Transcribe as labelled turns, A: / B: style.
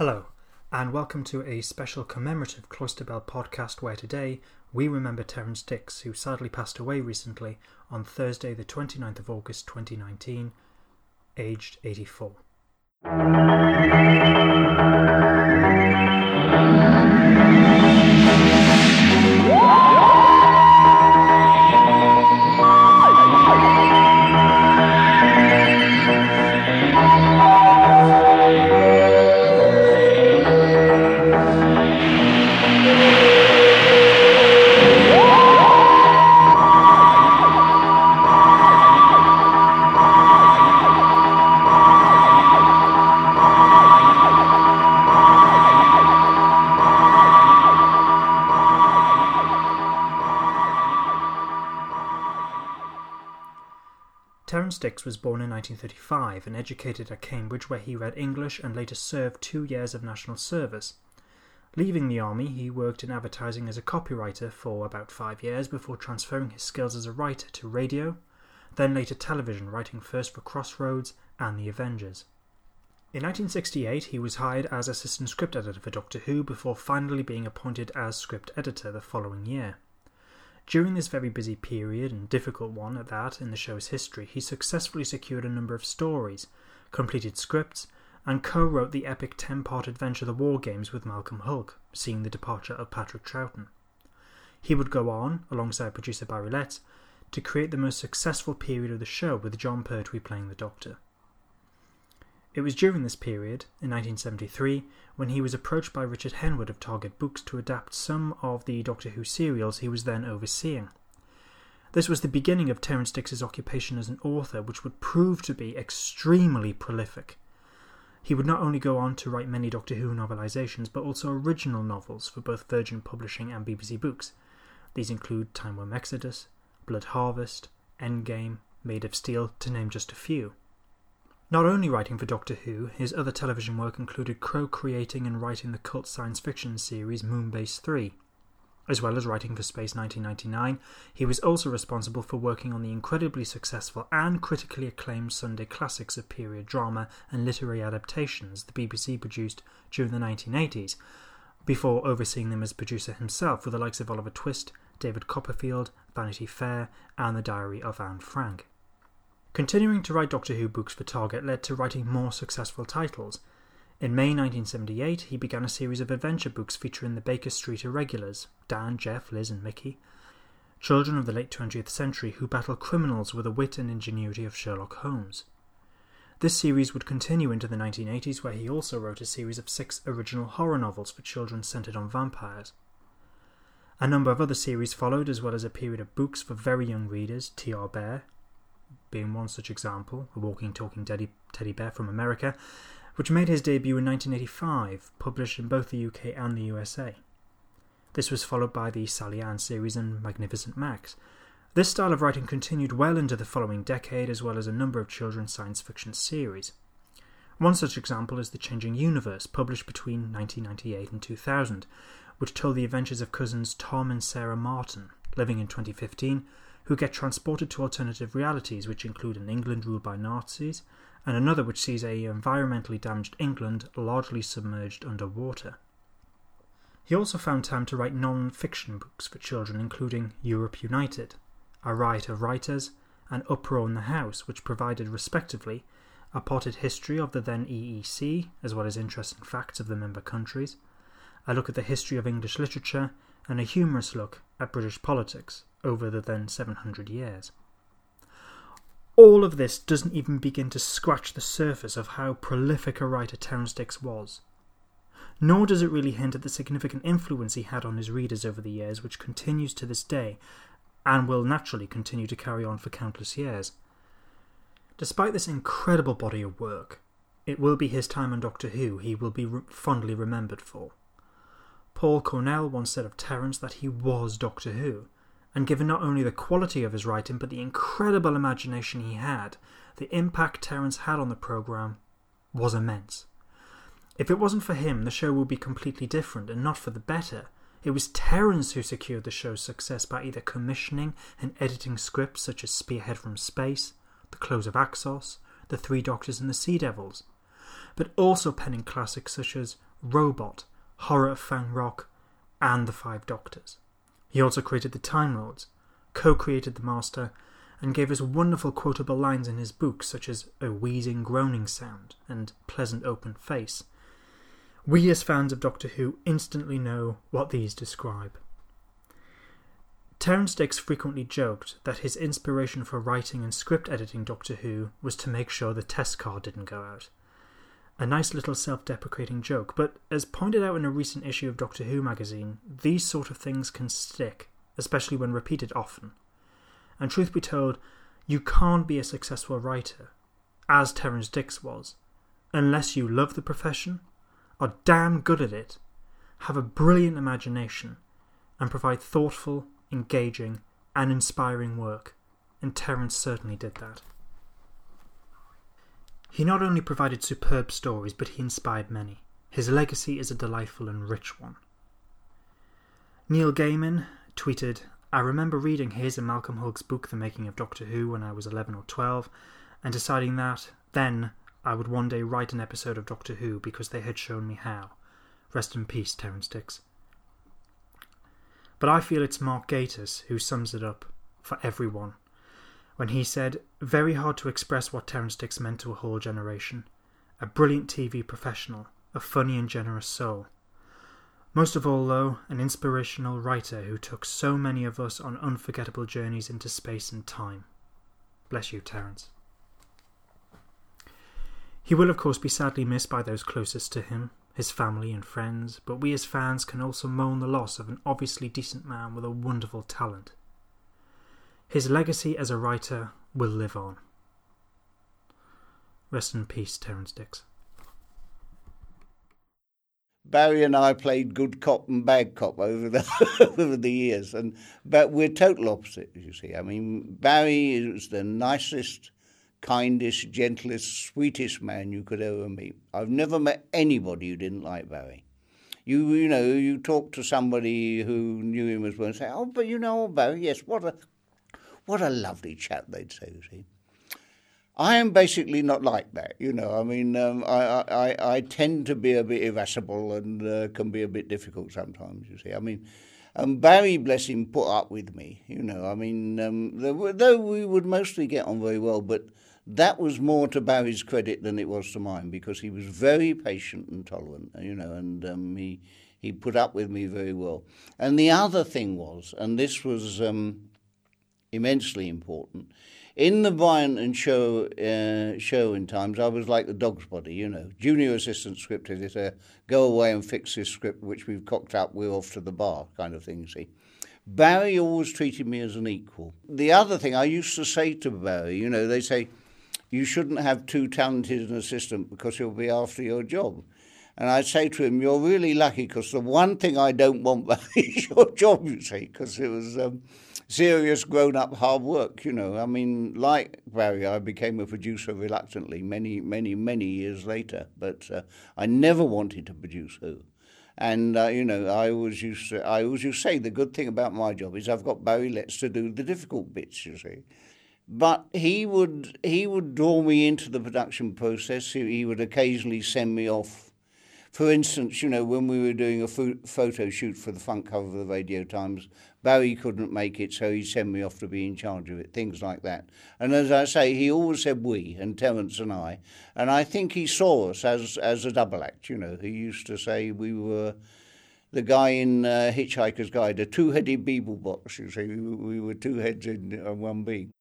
A: Hello, and welcome to a special commemorative Cloister Bell podcast where today we remember Terrance Dicks, who sadly passed away recently on Thursday, the 29th of August 2019, aged 84. Terrance Dicks was born in 1935 and educated at Cambridge, where he read English and later served two years of national service. Leaving the army, he worked in advertising as a copywriter for about five years before transferring his skills as a writer to radio, then later television, writing first for Crossroads and The Avengers. In 1968, he was hired as assistant script editor for Doctor Who before finally being appointed as script editor the following year. During this very busy period, and difficult one at that in the show's history, he successfully secured a number of stories, completed scripts, and co wrote the epic 10 part adventure The War Games with Malcolm Hulke, seeing the departure of Patrick Troughton. He would go on, alongside producer Barry Letts, to create the most successful period of the show with Jon Pertwee playing the Doctor. It was during this period, in 1973, when he was approached by Richard Henwood of Target Books to adapt some of the Doctor Who serials he was then overseeing. This was the beginning of Terrance Dicks's occupation as an author, which would prove to be extremely prolific. He would not only go on to write many Doctor Who novelizations, but also original novels for both Virgin Publishing and BBC Books. These include Timewyrm Exodus, Blood Harvest, Endgame, Made of Steel, to name just a few. Not only writing for Doctor Who, his other television work included co creating and writing the cult science fiction series Moonbase 3. As well as writing for Space 1999, he was also responsible for working on the incredibly successful and critically acclaimed Sunday classics of period drama and literary adaptations the BBC produced during the 1980s, before overseeing them as producer himself with the likes of Oliver Twist, David Copperfield, Vanity Fair, and The Diary of Anne Frank. Continuing to write Doctor Who books for Target led to writing more successful titles. In May 1978, he began a series of adventure books featuring the Baker Street Irregulars Dan, Jeff, Liz, and Mickey, children of the late 20th century who battle criminals with the wit and ingenuity of Sherlock Holmes. This series would continue into the 1980s, where he also wrote a series of six original horror novels for children centered on vampires. A number of other series followed, as well as a period of books for very young readers T.R. Bear, being one such example, a walking, talking teddy, teddy bear from America, which made his debut in 1985, published in both the UK and the USA. This was followed by the Sally Ann series and Magnificent Max. This style of writing continued well into the following decade, as well as a number of children's science fiction series. One such example is The Changing Universe, published between 1998 and 2000, which told the adventures of cousins Tom and Sarah Martin, living in 2015, who get transported to alternative realities, which include an England ruled by Nazis, and another which sees a environmentally damaged England largely submerged underwater. He also found time to write non fiction books for children, including Europe United, A Riot of Writers, and Uproar in the House, which provided, respectively, a potted history of the then EEC, as well as interesting facts of the member countries, a look at the history of English literature, and a humorous look at British politics over the then 700 years. All of this doesn't even begin to scratch the surface of how prolific a writer Terrance Dicks was. Nor does it really hint at the significant influence he had on his readers over the years, which continues to this day and will naturally continue to carry on for countless years. Despite this incredible body of work, it will be his time on Doctor Who he will be re- fondly remembered for. Paul Cornell once said of Terrance that he was Doctor Who, and given not only the quality of his writing but the incredible imagination he had, the impact Terrance had on the programme was immense. If it wasn't for him, the show would be completely different and not for the better. It was Terrance who secured the show's success by either commissioning and editing scripts such as Spearhead from Space, The Claws of Axos, The Three Doctors and the Sea Devils, but also penning classics such as Robot, Horror of Fang Rock, and The Five Doctors. He also created the Time Lords, co created The Master, and gave us wonderful quotable lines in his books, such as a wheezing, groaning sound and pleasant open face. We, as fans of Doctor Who, instantly know what these describe. Terrance Dicks frequently joked that his inspiration for writing and script editing Doctor Who was to make sure the test card didn't go out. A nice little self deprecating joke, but as pointed out in a recent issue of Doctor Who magazine, these sort of things can stick, especially when repeated often. And truth be told, you can't be a successful writer, as Terrance Dicks was, unless you love the profession, are damn good at it, have a brilliant imagination, and provide thoughtful, engaging, and inspiring work, and Terrance certainly did that. He not only provided superb stories, but he inspired many. His legacy is a delightful and rich one. Neil Gaiman tweeted, I remember reading his and Malcolm Hulke's book, The Making of Doctor Who, when I was 11 or 12, and deciding that, then, I would one day write an episode of Doctor Who because they had shown me how. Rest in peace, Terrance Dicks. But I feel it's Mark Gatiss who sums it up for everyone when he said, Very hard to express what Terrance Dicks meant to a whole generation. A brilliant TV professional, a funny and generous soul. Most of all, though, an inspirational writer who took so many of us on unforgettable journeys into space and time. Bless you, Terrance. He will, of course, be sadly missed by those closest to him, his family and friends, but we as fans can also mourn the loss of an obviously decent man with a wonderful talent. His legacy as a writer will live on. Rest in peace, Terrance Dicks.
B: Barry and I played good cop and bad cop over the over the years, and but we're total opposites. You see, I mean, Barry is the nicest kindest, gentlest, sweetest man you could ever meet. I've never met anybody who didn't like Barry. You you know you talk to somebody who knew him as well and say, oh, but you know Barry, yes, what a what a lovely chap they'd say. See. I am basically not like that, you know. I mean, um, I, I, I tend to be a bit irascible and uh, can be a bit difficult sometimes. You see, I mean, um, Barry, bless him, put up with me. You know, I mean, um, though we would mostly get on very well, but that was more to Barry's credit than it was to mine because he was very patient and tolerant, you know, and um, he he put up with me very well. And the other thing was, and this was um, immensely important, in the Bryant and Show uh, Sherwin times, I was like the dog's body, you know, junior assistant script editor, go away and fix this script which we've cocked up, we're off to the bar, kind of thing. See. Barry always treated me as an equal. The other thing I used to say to Barry, you know, they say, you shouldn't have too talented an assistant because he'll be after your job. And I'd say to him, You're really lucky because the one thing I don't want is your job, you see, because it was um, serious, grown up, hard work, you know. I mean, like Barry, I became a producer reluctantly many, many, many years later, but uh, I never wanted to produce Who. And uh, you know, I always used to, I always used to say the good thing about my job is I've got Barry Letts to do the difficult bits. You see, but he would he would draw me into the production process. He, he would occasionally send me off. For instance, you know, when we were doing a fo- photo shoot for the front cover of the Radio Times, Barry couldn't make it, so he sent me off to be in charge of it, things like that. And as I say, he always said we, and Terrance and I. And I think he saw us as, as a double act, you know. He used to say we were the guy in uh, Hitchhiker's Guide, a two-headed Beeblebrox, box, you see. We, we were two heads in uh, one being.